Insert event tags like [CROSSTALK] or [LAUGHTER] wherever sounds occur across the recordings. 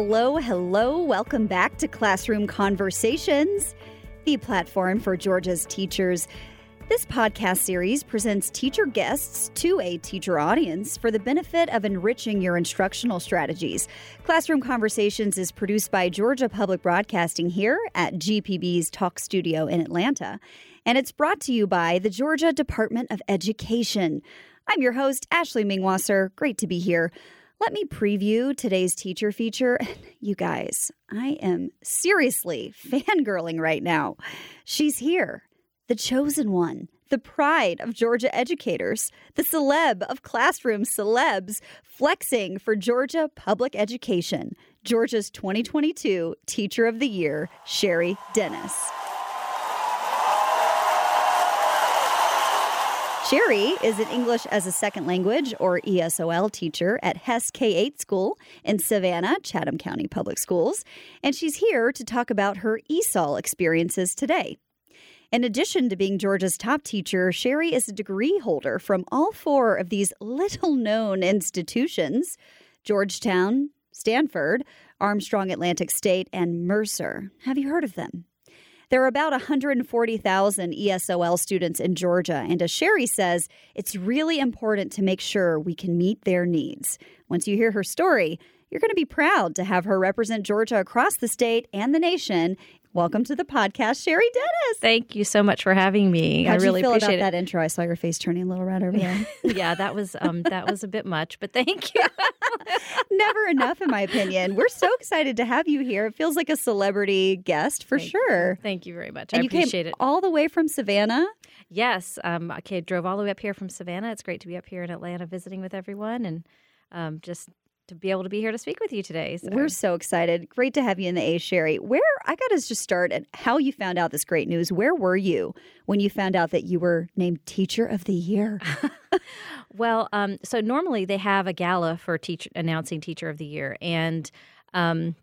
Hello. Hello. Welcome back to Classroom Conversations, the platform for Georgia's teachers. This podcast series presents teacher guests to a teacher audience for the benefit of enriching your instructional strategies. Classroom Conversations is produced by Georgia Public Broadcasting here at GPB's Talk Studio in Atlanta, and it's brought to you by the Georgia Department of Education. I'm your host, Ashley Mengwasser. Great to be here. Let me preview today's teacher feature. [LAUGHS] You guys, I am seriously [LAUGHS] fangirling right now. She's here, the chosen one, the pride of Georgia educators, the celeb of classroom celebs, flexing for Georgia public education. Georgia's 2022 Teacher of the Year, Cherie Dennis. Cherie is an English as a Second Language or ESOL teacher at Hesse K 8 School in Savannah, Chatham County Public Schools, and she's here to talk about her ESOL experiences today. In addition to being Georgia's top teacher, Cherie is a degree holder from all four of these little known institutions Georgetown, Stanford, Armstrong Atlantic State, and Mercer. Have you heard of them? There are about 140,000 ESOL students in Georgia, and as Cherie says, it's really important to make sure we can meet their needs. Once you hear her story, you're going to be proud to have her represent Georgia across the state and the nation. Welcome to the podcast, Cherie Dennis. Thank you so much for having me. How'd I really you feel appreciate about it. that intro. I saw your face turning a little red over there. yeah, that was um, that was a bit much, but thank [LAUGHS] you. Never enough, in my opinion. We're so excited to have you here. It feels like a celebrity guest for Thank sure. Thank you very much. And I you appreciate came it. all the way from Savannah. Yes, um, okay, drove all the way up here from Savannah. It's great to be up here in Atlanta visiting with everyone, and um, just to be able to be here to speak with you today. So. We're so excited. Great to have you in the A, Cherie. Where I got to just start at how you found out this great news. Where were you when you found out that you were named Teacher of the Year? [LAUGHS] [LAUGHS] Well, um, so normally they have a gala for teach announcing Teacher of the Year, and um,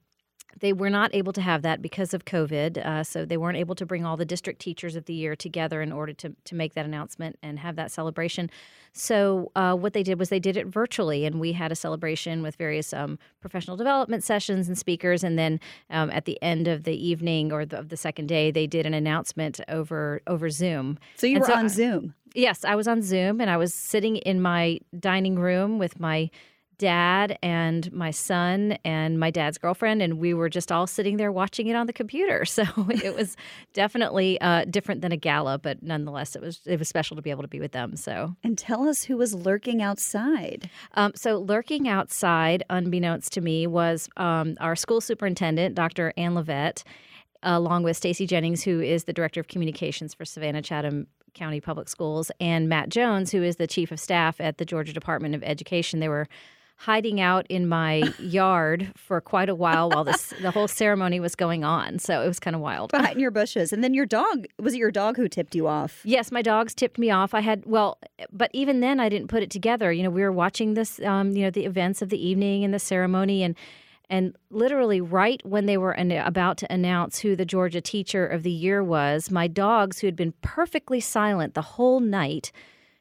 they were not able to have that because of COVID. Uh, so they weren't able to bring all the district teachers of the year together in order to to make that announcement and have that celebration. So uh, what they did was they did it virtually, and we had a celebration with various um, professional development sessions and speakers, and then um, at the end of the evening or the, of the second day, they did an announcement over over Zoom. So you And were so on I- Zoom. Yes, I was on Zoom and I was sitting in my dining room with my dad and my son and my dad's girlfriend, and we were just all sitting there watching it on the computer. [LAUGHS] So it was definitely uh, different than a gala, but nonetheless, it was it was special to be able to be with them. So, And tell us who was lurking outside. um, so lurking outside, unbeknownst to me, was um, our school superintendent, Dr. Ann Levett, along with Stacy Jennings, who is the director of communications for Savannah Chatham County Public Schools, and Matt Jones, who is the chief of staff at the Georgia Department of Education. They were hiding out in my yard for quite a while while this the whole ceremony was going on. So it was kind of wild. Behind your bushes. And then your dog, was it your dog who tipped you off? Yes, my dogs tipped me off. I had well, but even then, I didn't put it together. You know, we were watching this, um, you know, the events of the evening and the ceremony, and and literally right when they were an- about to announce who the Georgia Teacher of the Year was, my dogs, who had been perfectly silent the whole night,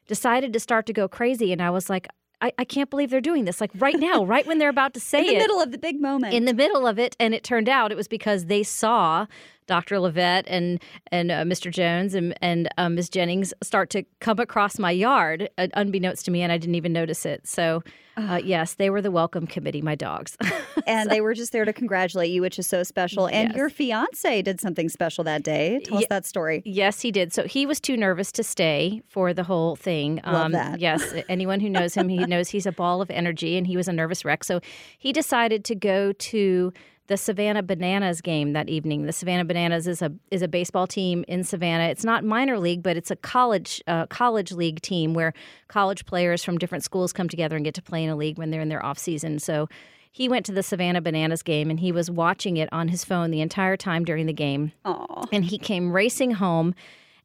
decided to start to go crazy, and I was like. I, I can't believe they're doing this. Like right now, right when they're about to [LAUGHS] say it. In the it middle of the big moment. in the middle of it, and it turned out it was because they saw Dr. Levett and and uh, Mr. Jones and and uh, Ms. Jennings start to come across my yard, uh, unbeknownst to me, and I didn't even notice it. So, uh, yes, they were the welcome committee, my dogs. [LAUGHS] and they were just there to congratulate you, which is so special. And Yes. your fiance did something special that day. Tell us that story. yes, he did. So he was too nervous to stay for the whole thing. Um, Love that. Yes, anyone who knows him, he [LAUGHS] knows he's a ball of energy, and he was a nervous wreck. So he decided to go to the Savannah Bananas game that evening. The Savannah Bananas is a is a baseball team in Savannah. It's not minor league, but it's a college uh, college league team where college players from different schools come together and get to play in a league when they're in their off season. So he went to the Savannah Bananas game and he was watching it on his phone the entire time during the game. Aw. And he came racing home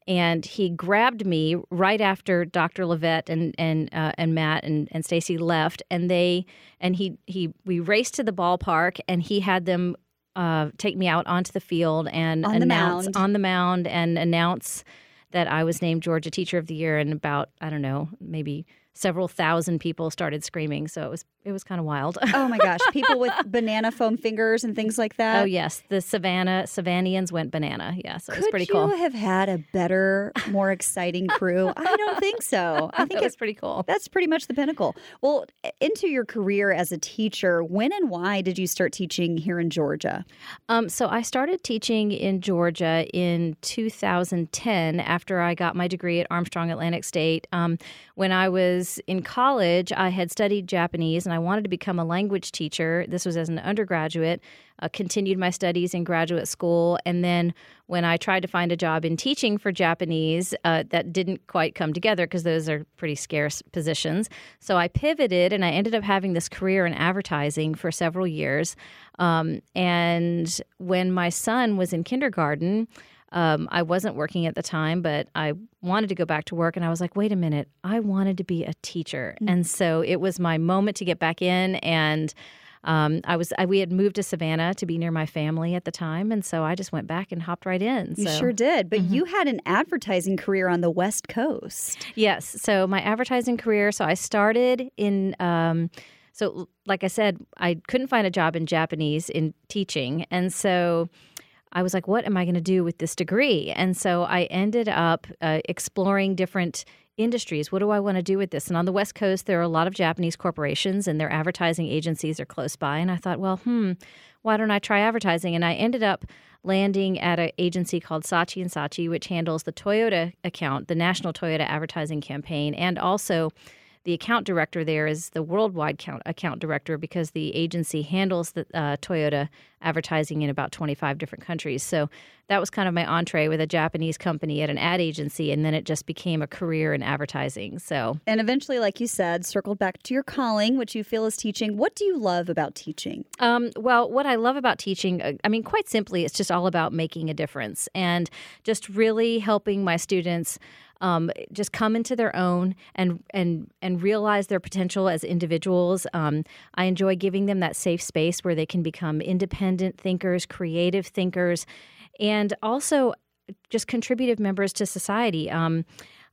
and he grabbed me right after Dr. Levett and and uh, and Matt and, and Stacy left, and they and he he we raced to the ballpark, and he had them uh, take me out onto the field and On announce mound. on the mound and announce that I was named Georgia Teacher of the Year, and about I don't know maybe several thousand people started screaming. So it was it was kind of wild. [LAUGHS] oh my gosh, people with banana foam fingers and things like that. Oh yes, the Savannah Savannians went banana. Yeah, so it was Could pretty you cool. have had a better, more exciting crew? I don't think so. I [LAUGHS] think it's pretty cool. that's pretty much the pinnacle. Well, into your career as a teacher, when and why did you start teaching here in Georgia? Um, so I started teaching in Georgia in 2010 after I got my degree at Armstrong Atlantic State. Um, when I was in college, I had studied Japanese and I wanted to become a language teacher. This was as an undergraduate. Uh, continued my studies in graduate school, and then when I tried to find a job in teaching for Japanese, uh, that didn't quite come together because those are pretty scarce positions. So I pivoted, and I ended up having this career in advertising for several years. Um, and when my son was in kindergarten, um, I wasn't working at the time, but I wanted to go back to work. And I was like, wait a minute, I wanted to be a teacher. Mm-hmm. And so it was my moment to get back in. And um, I was I, we had moved to Savannah to be near my family at the time, and so I just went back and hopped right in. You sure did, but you had an advertising career on the West Coast. Yes. So my advertising career. So I started in. Um, so like I said, I couldn't find a job in Japanese in teaching, and so I was like, "What am I going to do with this degree?" And so I ended up uh, exploring different industries. What do I want to do with this? And on the West Coast, there are a lot of Japanese corporations, and their advertising agencies are close by. And I thought, well, hmm, why don't I try advertising? And I ended up landing at an agency called Saatchi and Saatchi, which handles the Toyota account, the national Toyota advertising campaign, and also the account director there is the worldwide count, account director because the agency handles the uh, Toyota advertising in about 25 different countries. So that was kind of my entree with a Japanese company at an ad agency, and then it just became a career in advertising. So And eventually, like you said, circled back to your calling, which you feel is teaching. What do you love about teaching? Um, well, what I love about teaching, uh, I mean, quite simply, it's just all about making a difference and just really helping my students um, just come into their own and and and realize their potential as individuals. Um, I enjoy giving them that safe space where they can become independent thinkers, creative thinkers, and also just contributive members to society. Um,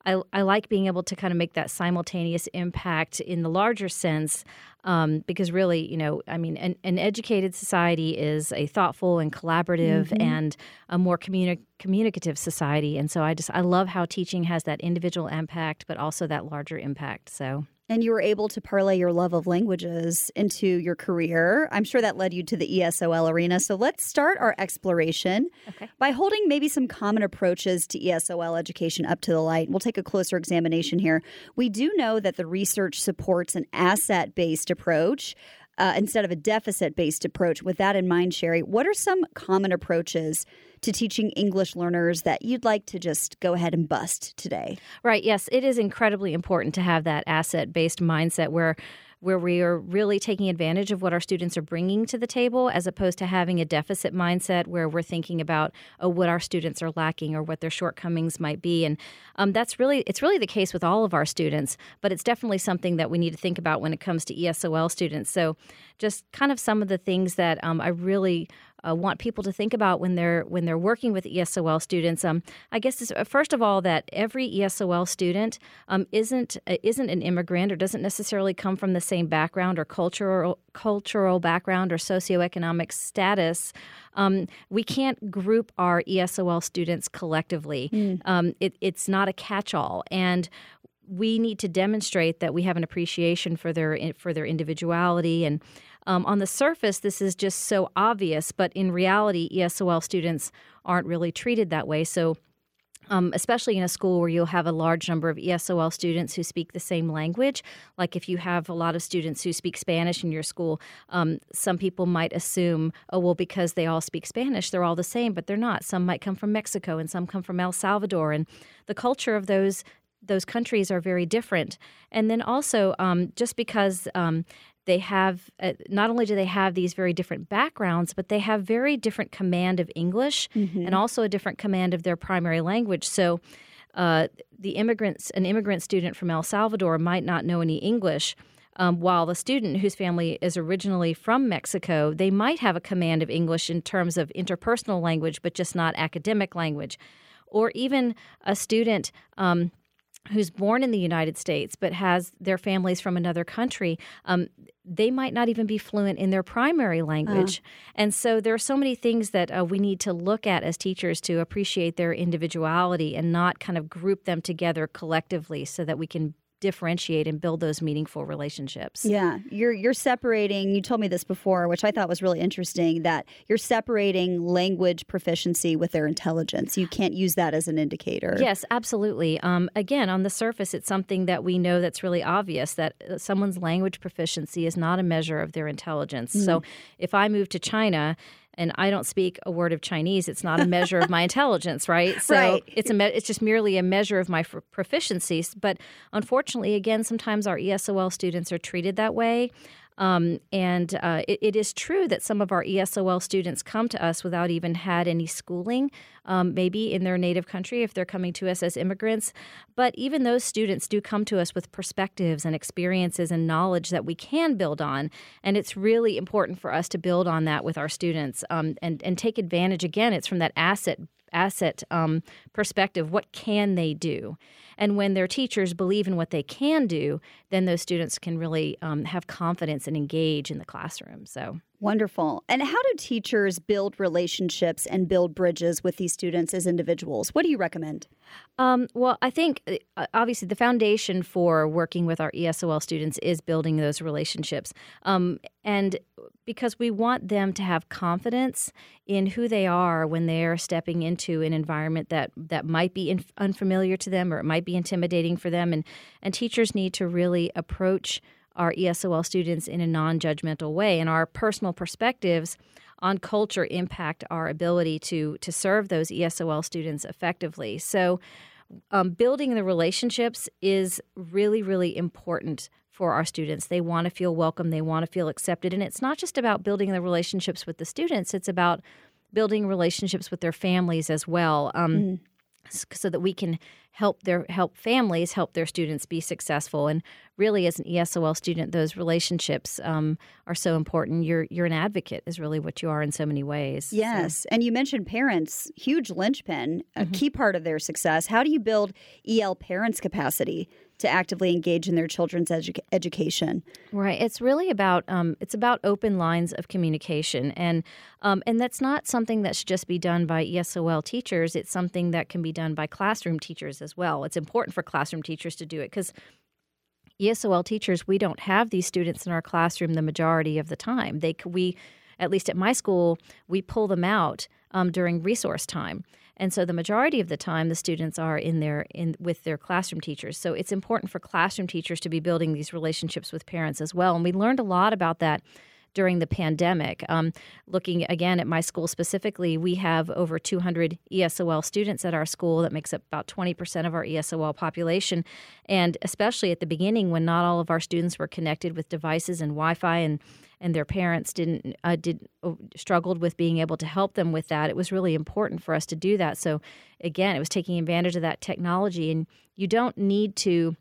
I, I like being able to kind of make that simultaneous impact in the larger sense um, because really, you know, I mean, an, an educated society is a thoughtful and collaborative Mm-hmm. and a more communi- communicative society. And so I just, I love how teaching has that individual impact, but also that larger impact. So. And you were able to parlay your love of languages into your career. I'm sure that led you to the ESOL arena. So let's start our exploration Okay. by holding maybe some common approaches to ESOL education up to the light. We'll take a closer examination here. We do know that the research supports an asset based approach. Uh, instead of a deficit based approach. With that in mind, Cherie, what are some common approaches to teaching English learners that you'd like to just go ahead and bust today? Right. Yes, it is incredibly important to have that asset-based mindset where where we are really taking advantage of what our students are bringing to the table as opposed to having a deficit mindset where we're thinking about oh, what our students are lacking or what their shortcomings might be. And um, that's really it's really the case with all of our students but it's definitely something that we need to think about when it comes to esol students. So just kind of some of the things that um, i really uh, want people to think about when they're when they're working with ESOL students. Um, I guess this, uh, first of all that every ESOL student um, isn't uh, isn't an immigrant or doesn't necessarily come from the same background or cultural cultural background or socioeconomic status. Um, we can't group our ESOL students collectively. Um, it, it's not a catch-all, and we need to demonstrate that we have an appreciation for their for their individuality and um, on the surface this is just so obvious but in reality esol students aren't really treated that way so um, especially in a school where you'll have a large number of ESOL students who speak the same language. Like if you have a lot of students who speak Spanish in your school, um, some people might assume, oh, well, because they all speak Spanish, they're all the same, but they're not. Some might come from Mexico and some come from El Salvador. And the culture of those those countries are very different. And then also, um, just because um, they have, uh, not only do they have these very different backgrounds, but they have very different command of English and also a different command of their primary language. So, uh, the immigrants, an immigrant student from El Salvador might not know any English. Um, while the student whose family is originally from Mexico, they might have a command of English in terms of interpersonal language, but just not academic language. Or even a student um, who's born in the United States but has their families from another country, um, they might not even be fluent in their primary language. Uh. And so there are so many things that uh, we need to look at as teachers to appreciate their individuality and not kind of group them together collectively so that we can differentiate and build those meaningful relationships. Yeah, you're you're separating. You told me this before, which I thought was really interesting. That you're separating language proficiency with their intelligence. You can't use that as an indicator. Yes, absolutely. Um, again, on the surface, it's something that we know that's really obvious that uh, someone's language proficiency is not a measure of their intelligence. Mm-hmm. So, if I move to China and I don't speak a word of Chinese, it's not a measure of my [LAUGHS] intelligence, right? So right. it's a me- it's just merely a measure of my f- proficiencies. But unfortunately, again, sometimes our ESOL students are treated that way. Um, and uh, it, it is true that some of our ESOL students come to us without even had any schooling, um, maybe in their native country if they're coming to us as immigrants. But even those students do come to us with perspectives and experiences and knowledge that we can build on. And it's really important for us to build on that with our students um, and, and take advantage. Again, it's from that asset asset um, perspective. What can they do? And when their teachers believe in what they can do, then those students can really um, have confidence and engage in the classroom. So wonderful. And how do teachers build relationships and build bridges with these students as individuals? What do you recommend? Um, well, I think uh, obviously the foundation for working with our ESOL students is building those relationships. Um, and because we want them to have confidence in who they are when they're stepping into an environment that, that might be inf- unfamiliar to them or it might be intimidating for them. And, and teachers need to really approach our ESOL students in a non judgmental way. And our personal perspectives on culture impact our ability to, to serve those ESOL students effectively. So, um, building the relationships is really, really important for our students. They want to feel welcome, they want to feel accepted. And it's not just about building the relationships with the students, it's about building relationships with their families as well. Um, mm so that we can help their help families help their students be successful and really as an ESOL student those relationships um, are so important you're you're an advocate is really what you are in so many ways yes so. and you mentioned parents huge linchpin a mm-hmm. key part of their success how do you build EL parents capacity to actively engage in their children's edu- education. Right. It's really about um, it's about open lines of communication, and um, and that's not something that should just be done by ESOL teachers. It's something that can be done by classroom teachers as well. It's important for classroom teachers to do it because. ESOL teachers, we don't have these students in our classroom the majority of the time. They we, at least at my school, we pull them out um, during resource time. And so the majority of the time the students are in their in with their classroom teachers. So it's important for classroom teachers to be building these relationships with parents as well. And we learned a lot about that during the pandemic. Um, looking again at my school specifically, we have over 200 ESOL students at our school. That makes up about 20% of our ESOL population. And especially at the beginning, when not all of our students were connected with devices and Wi Fi and and their parents didn't uh, did uh, struggled with being able to help them with that. It was really important for us to do that. So again, it was taking advantage of that technology, and you don't need to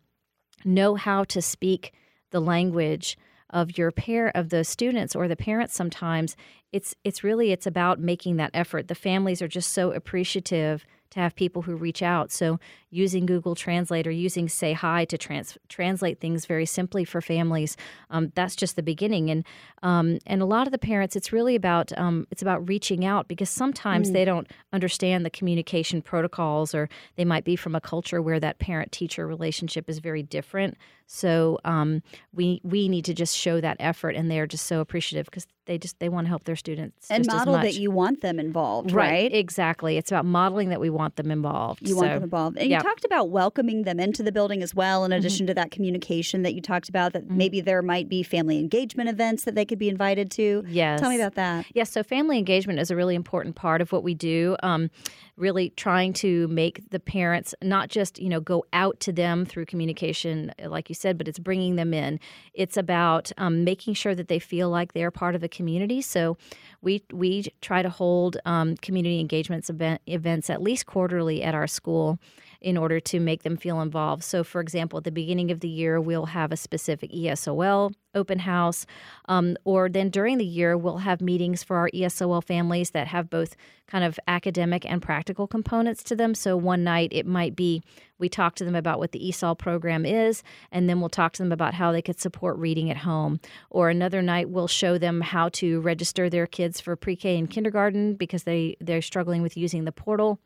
know how to speak the language of your pair of the students or the parents sometimes it's it's really it's about making that effort the families are just so appreciative to have people who reach out. So using Google Translate or using Say Hi to trans- translate things very simply for families, um, that's just the beginning. And um, and a lot of the parents, it's really about um, it's about reaching out because sometimes mm. they don't understand the communication protocols or they might be from a culture where that parent teacher relationship is very different. So um, we we need to just show that effort, and they are just so appreciative because they just they want to help their students and model that you want them involved, right? right? Exactly. It's about modeling that we want them involved. You so, want them involved, and yep. talked about welcoming them into the building as well. In mm-hmm. addition mm-hmm. to that communication that you talked about, that mm-hmm. maybe there might be family engagement events that they could be invited to. Yes, tell me about that. Yes, so family engagement is a really important part of what we do. Um, really trying to make the parents not just you know go out to them through communication like you said but it's bringing them in it's about um, making sure that they feel like they're part of a community so we we try to hold um, community engagements event, events at least quarterly at our school in order to make them feel involved. So, for example, at the beginning of the year, we'll have a specific ESOL open house. Um, or then during the year, we'll have meetings for our ESOL families that have both kind of academic and practical components to them. So one night it might be we talk to them about what the ESOL program is, and then we'll talk to them about how they could support reading at home. Or another night we'll show them how to register their kids for pre-K and kindergarten because they they're struggling with using the portal.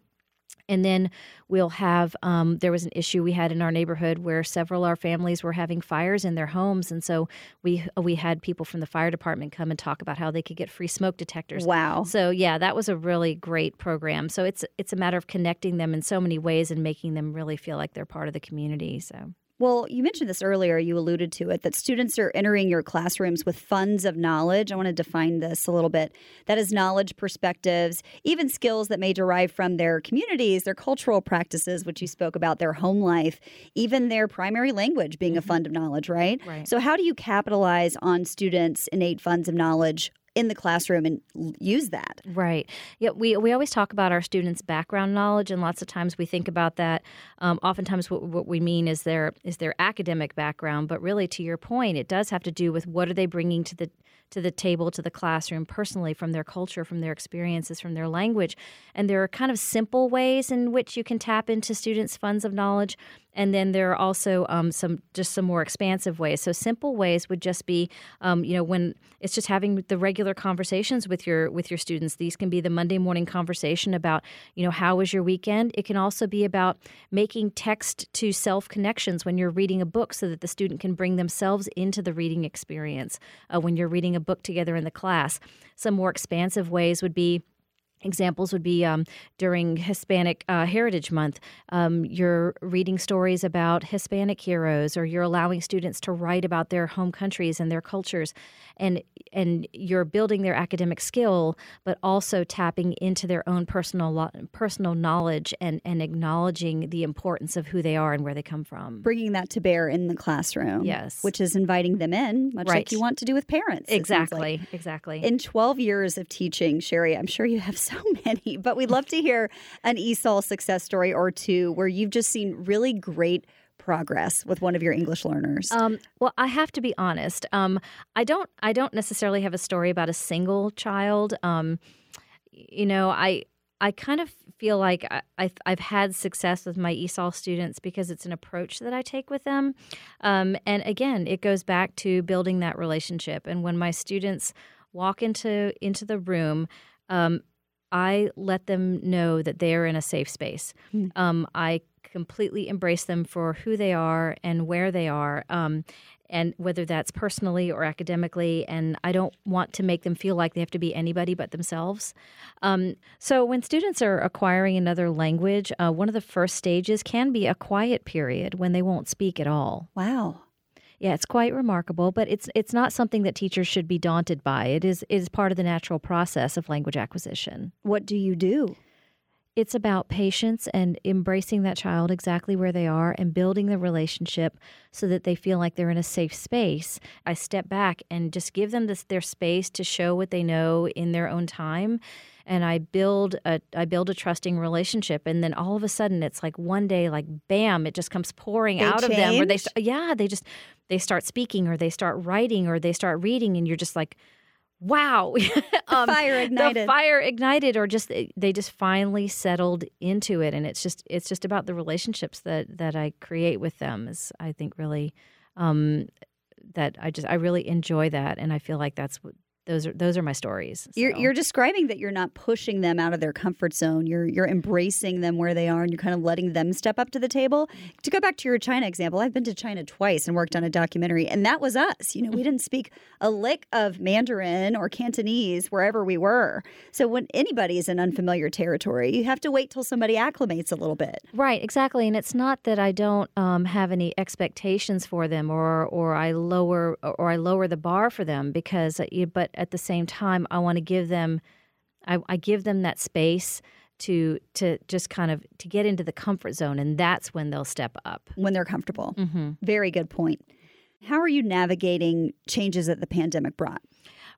And then we'll have, um, there was an issue we had in our neighborhood where several of our families were having fires in their homes. And so we, we had people from the fire department come and talk about how they could get free smoke detectors. Wow. So yeah, that was a really great program. So it's, it's a matter of connecting them in so many ways and making them really feel like they're part of the community. So. Well, you mentioned this earlier, you alluded to it, that students are entering your classrooms with funds of knowledge. I want to define this a little bit. That is knowledge, perspectives, even skills that may derive from their communities, their cultural practices, which you spoke about, their home life, even their primary language being mm-hmm. a fund of knowledge, right? Right. So, how do you capitalize on students' innate funds of knowledge in the classroom and use that. Right. Yeah, we, we always talk about our students' background knowledge, and lots of times we think about that. Um, oftentimes, what, what we mean is their is their academic background, but really, to your point, it does have to do with what are they bringing to the to the table, to the classroom personally from their culture, from their experiences, from their language. And there are kind of simple ways in which you can tap into students' funds of knowledge. And then there are also um, some just some more expansive ways. So simple ways would just be, um, you know, when it's just having the regular conversations with your with your students. These can be the Monday morning conversation about, you know, how was your weekend. It can also be about making text to self connections when you're reading a book, so that the student can bring themselves into the reading experience. Uh, when you're reading a book together in the class. Some more expansive ways would be Examples would be um, during Hispanic uh, Heritage Month, um, you're reading stories about Hispanic heroes, or you're allowing students to write about their home countries and their cultures, and and you're building their academic skill, but also tapping into their own personal personal knowledge and and acknowledging the importance of who they are and where they come from. Bringing that to bear in the classroom, yes, which is inviting them in, much right. like you want to do with parents. Exactly, like. exactly. In 12 years of teaching, Cherie, I'm sure you have so [LAUGHS] many, but we'd love to hear an ESOL success story or two where you've just seen really great progress with one of your English learners? Um, well, I have to be honest. Um, I don't. I don't necessarily have a story about a single child. Um, you know, I I kind of feel like I, have had success with my ESOL students because it's an approach that I take with them. Um, and again, it goes back to building that relationship. And when my students walk into into the room, um, I let them know that they are in a safe space. Mm. Um, I completely embrace them for who they are and where they are. Um, and whether that's personally or academically, and I don't want to make them feel like they have to be anybody but themselves. Um, so, when students are acquiring another language, uh, one of the first stages can be a quiet period when they won't speak at all. Wow. Yeah, it's quite remarkable, but it's it's not something that teachers should be daunted by. It is is part of the natural process of language acquisition. What do you do? It's about patience and embracing that child exactly where they are and building the relationship so that they feel like they're in a safe space. I step back and just give them this, their space to show what they know in their own time and I build a I build a trusting relationship and then all of a sudden it's like one day like bam it just comes pouring they out change? of them or they yeah they just they start speaking or they start writing or they start reading and you're just like wow. [LAUGHS] Um, fire ignited. the fire ignited or just they just finally settled into it. And it's just it's just about the relationships that that I create with them is I think really um, that I just I really enjoy that. And I feel like that's those are those are my stories. So. You're, you're describing that you're not pushing them out of their comfort zone. You're you're embracing them where they are, and you're kind of letting them step up to the table. To go back to your China example, I've been to China twice and worked on a documentary, and that was us. You know, we didn't speak a lick of Mandarin or Cantonese wherever we were. So when anybody is in unfamiliar territory, you have to wait till somebody acclimates a little bit. Right, exactly. And it's not that I don't um, have any expectations for them, or or I lower or I lower the bar for them because, uh, but at the same time, I want to give them, I, I give them that space to to just kind of to get into the comfort zone, and that's when they'll step up when they're comfortable. Mm-hmm. Very good point. How are you navigating changes that the pandemic brought?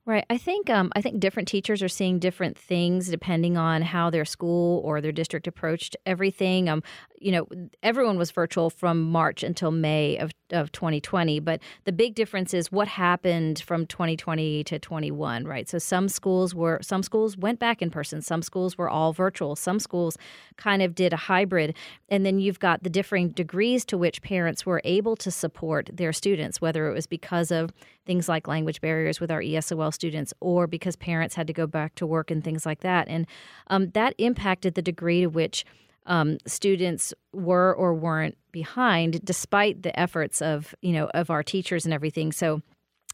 Right. I think um, I think different teachers are seeing different things depending on how their school or their district approached everything. Um, you know, everyone was virtual from March until May of, of 2020. But the big difference is what happened from 2020 to 21, right? So some schools were, some schools went back in person, some schools were all virtual, some schools kind of did a hybrid. And then you've got the differing degrees to which parents were able to support their students, whether it was because of things like language barriers with our ESOL students or because parents had to go back to work and things like that. And um, that impacted the degree to which um, students were or weren't behind, despite the efforts of you know of our teachers and everything. So.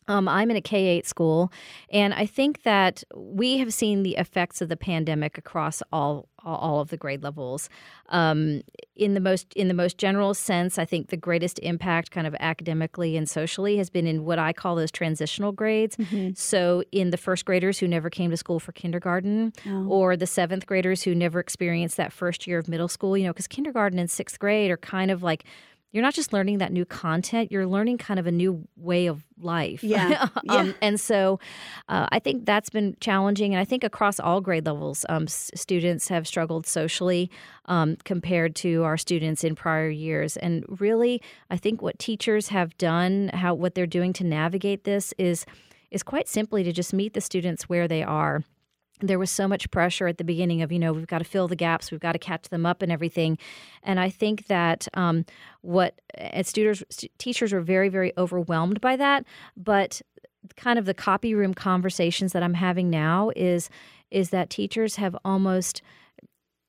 Um, I'm in a K 8 school, and I think that we have seen the effects of the pandemic across all all of the grade levels. Um, in the most in the most general sense, I think the greatest impact, kind of academically and socially, has been in what I call those transitional grades. Mm-hmm. So, in the first graders who never came to school for kindergarten, oh. or the seventh graders who never experienced that first year of middle school. You know, because kindergarten and sixth grade are kind of like you're not just learning that new content, you're learning kind of a new way of life. Yeah. [LAUGHS] um. And so uh, I think that's been challenging. And I think across all grade levels, um, s- students have struggled socially um, compared to our students in prior years. And really, I think what teachers have done, how what they're doing to navigate this is is quite simply to just meet the students where they are there was so much pressure at the beginning of you know we've got to fill the gaps we've got to catch them up and everything. And i think that um, what as students teachers were very very overwhelmed by that. But kind of the copy room conversations that i'm having now is is that teachers have almost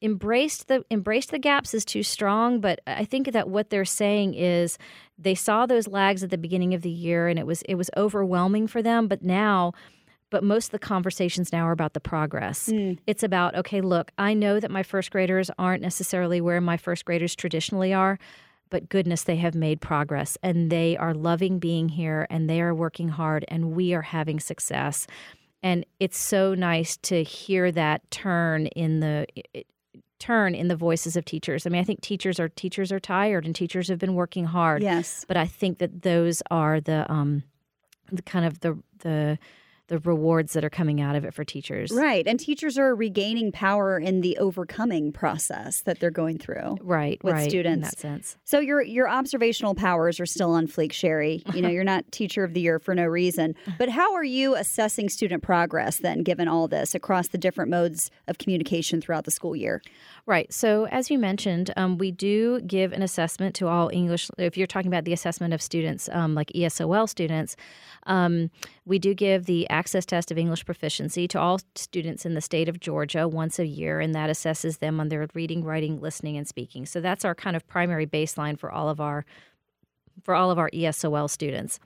embraced the embraced the gaps is too strong. But i think that what they're saying is they saw those lags at the beginning of the year and it was it was overwhelming for them. But now but most of the conversations now are about the progress. Mm. It's about, okay, look, I know that my first graders aren't necessarily where my first graders traditionally are, but goodness, they have made progress and they are loving being here and they are working hard and we are having success. And it's so nice to hear that turn in the turn in the voices of teachers. I mean, I think teachers are teachers are tired and teachers have been working hard. Yes. But I think that those are the um the kind of the the the rewards that are coming out of it for teachers. Right. And teachers are regaining power in the overcoming process that they're going through. Right. With right, students. In that sense. So your your observational powers are still on fleek, Cherie. You know, [LAUGHS] you're not teacher of the year for no reason. But how are you assessing student progress then, given all this across the different modes of communication throughout the school year? Right. So, as you mentioned, um, we do give an assessment to all English. If you're talking about the assessment of students, um, like ESOL students, um, we do give the access test of English proficiency to all students in the state of Georgia once a year, and that assesses them on their reading, writing, listening, and speaking. So that's our kind of primary baseline for all of our for all of our ESOL students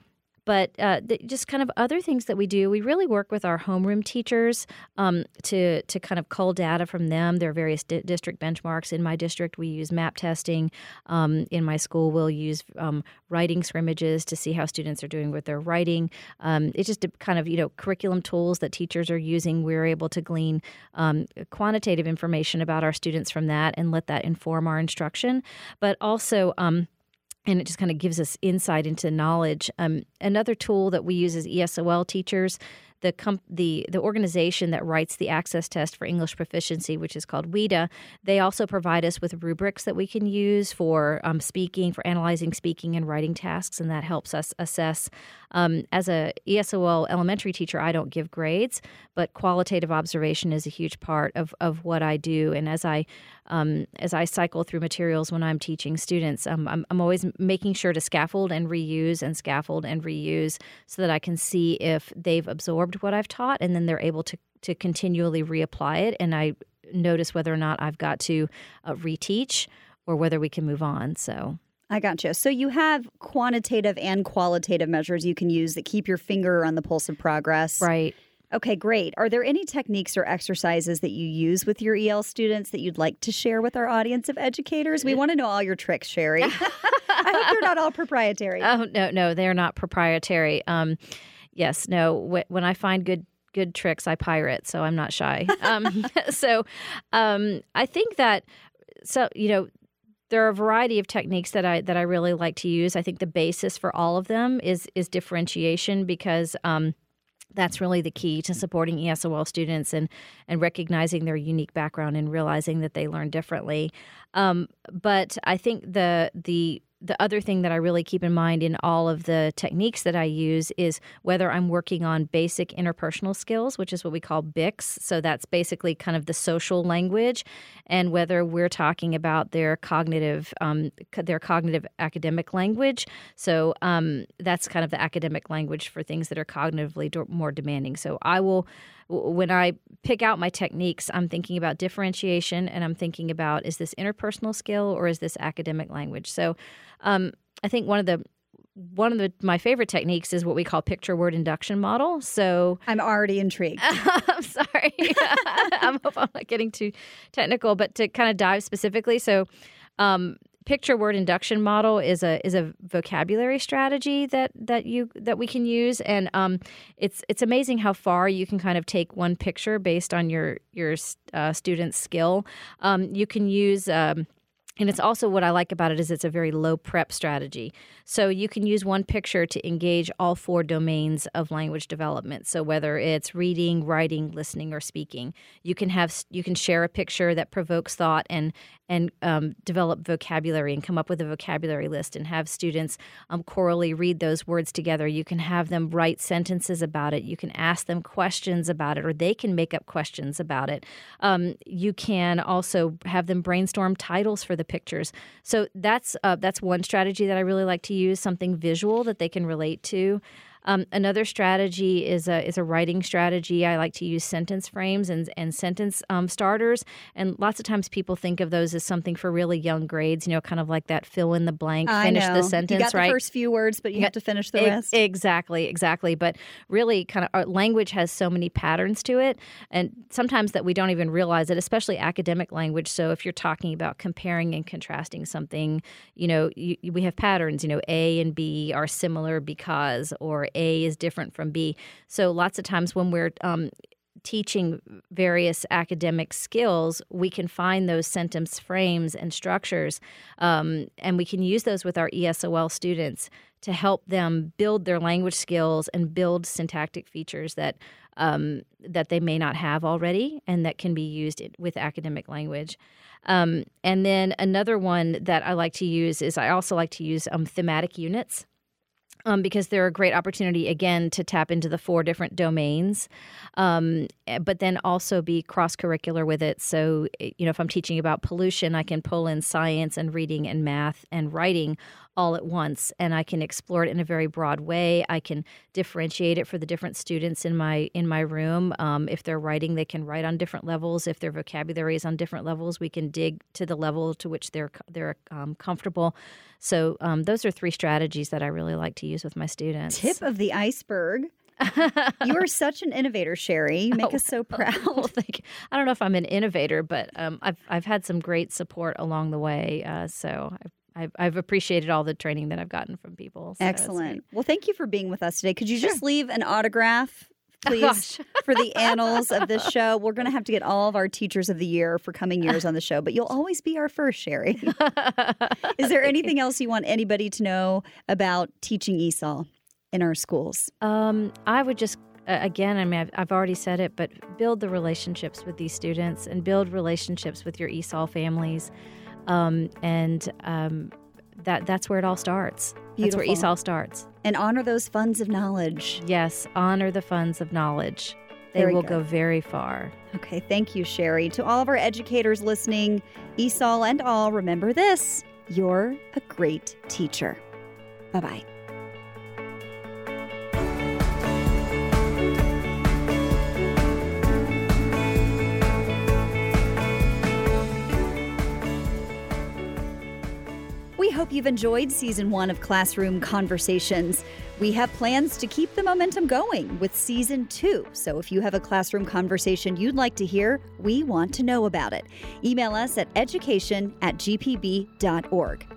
but uh, the, just kind of other things that we do. We really work with our homeroom teachers um, to to kind of cull data from them. There are various di- district benchmarks. In my district, we use map testing. Um, in my school, we'll use um, writing scrimmages to see how students are doing with their writing. Um, it's just a kind of you know curriculum tools that teachers are using. We're able to glean um, quantitative information about our students from that and let that inform our instruction. But also um, and it just kind of gives us insight into knowledge. Um, another tool that we use as ESOL teachers the comp- the the organization that writes the access test for English proficiency, which is called WIDA, they also provide us with rubrics that we can use for um, speaking, for analyzing speaking and writing tasks, and that helps us assess. Um, as a ESOL elementary teacher, I don't give grades, but qualitative observation is a huge part of of what I do. And as I um, as I cycle through materials when I'm teaching students, um, I'm, I'm always making sure to scaffold and reuse and scaffold and reuse so that I can see if they've absorbed what I've taught and then they're able to, to continually reapply it. And I notice whether or not I've got to uh, reteach or whether we can move on. So. I gotcha. So you have quantitative and qualitative measures you can use that keep your finger on the pulse of progress. Right. Okay, great. Are there any techniques or exercises that you use with your EL students that you'd like to share with our audience of educators? We want to know all your tricks, Cherie. [LAUGHS] I hope they're not all proprietary. [LAUGHS] Oh no, no, they're not proprietary. Um, yes, no. When I find good good tricks, I pirate, so I'm not shy. [LAUGHS] Um, [LAUGHS] so um, I think that so you know there are a variety of techniques that I that I really like to use. I think the basis for all of them is is differentiation because um, that's really the key to supporting ESOL students and and recognizing their unique background and realizing that they learn differently. Um, but I think the the the other thing that I really keep in mind in all of the techniques that I use is whether I'm working on basic interpersonal skills, which is what we call BICS. So that's basically kind of the social language, and whether we're talking about their cognitive, um, their cognitive academic language. So um, that's kind of the academic language for things that are cognitively more demanding. So I will when I pick out my techniques, I'm thinking about differentiation and I'm thinking about is this interpersonal skill or is this academic language? So um, I think one of the one of the, my favorite techniques is what we call picture word induction model. So I'm already intrigued. [LAUGHS] I'm sorry. [LAUGHS] I hope I'm not getting too technical, but to kind of dive specifically. So um, picture word induction model is a is a vocabulary strategy that that you that we can use. And um, it's it's amazing how far you can kind of take one picture based on your your uh, student's skill. Um, you can use um, and it's also what I like about it is it's a very low prep strategy. So you can use one picture to engage all four domains of language development. So whether it's reading, writing, listening, or speaking, you can have you can share a picture that provokes thought and and um, develop vocabulary and come up with a vocabulary list and have students um, chorally read those words together. You can have them write sentences about it. You can ask them questions about it, or they can make up questions about it. Um, you can also have them brainstorm titles for the pictures. So that's uh, that's one strategy that I really like to use, something visual that they can relate to. Um, another strategy is a is a writing strategy. I like to use sentence frames and and sentence um, starters. And lots of times people think of those as something for really young grades. You know, kind of like that fill in the blank, finish the sentence. You got right? the first few words, but you have to finish the rest. Exactly, exactly. But really, kind of our language has so many patterns to it, and sometimes that we don't even realize it, especially academic language. So if you're talking about comparing and contrasting something, you know, you, we have patterns. You know, A and B are similar because, or a is different from B. So lots of times when we're um, teaching various academic skills, we can find those sentence frames and structures, um, and we can use those with our ESOL students to help them build their language skills and build syntactic features that um, that they may not have already, and that can be used with academic language. Um, and then another one that I like to use is I also like to use um, thematic units um, because they're a great opportunity again to tap into the four different domains, um, eh, but then also be cross curricular with it. So, eh, you know, if I'm teaching about pollution, I can pull in science and reading and math and writing all at once and I can explore it in a very broad way. I can differentiate it for the different students in my in my room. Um, if they're writing, they can write on different levels. If their vocabulary is on different levels, we can dig to the level to which they're they're um, comfortable. So um, those are three strategies that I really like to use with my students. Tip of the iceberg. [LAUGHS] you are such an innovator, Cherie. You make oh, us so [LAUGHS] proud. Well. I don't know if I'm an innovator, but um, I've I've had some great support along the way. Uh, so I I've, I've appreciated all the training that I've gotten from people. So Excellent. Well, thank you for being with us today. Could you sure. just leave an autograph, [LAUGHS] oh, please, for the annals of this [LAUGHS] show? We're going to have to get all of our teachers of the year for coming years on the show, but you'll always be our first, Cherie. [LAUGHS] Is there anything else you want anybody to know about teaching ESOL in our schools? Um, I would just again, I mean, I've, I've, already said it, but build the relationships with these students and build relationships with your ESOL families. Um, and um, that that's where it all starts. Beautiful. That's where ESOL starts. And honor those funds of knowledge. Yes, honor the funds of knowledge. They will good. go very far. Okay, thank you, Cherie. To all of our educators listening, ESOL and all, remember this you're a great teacher. Bye bye. Hope you've enjoyed season one of Classroom Conversations. We have plans to keep the momentum going with season two. So if you have a classroom conversation you'd like to hear, we want to know about it. Email us at education at gpb.org.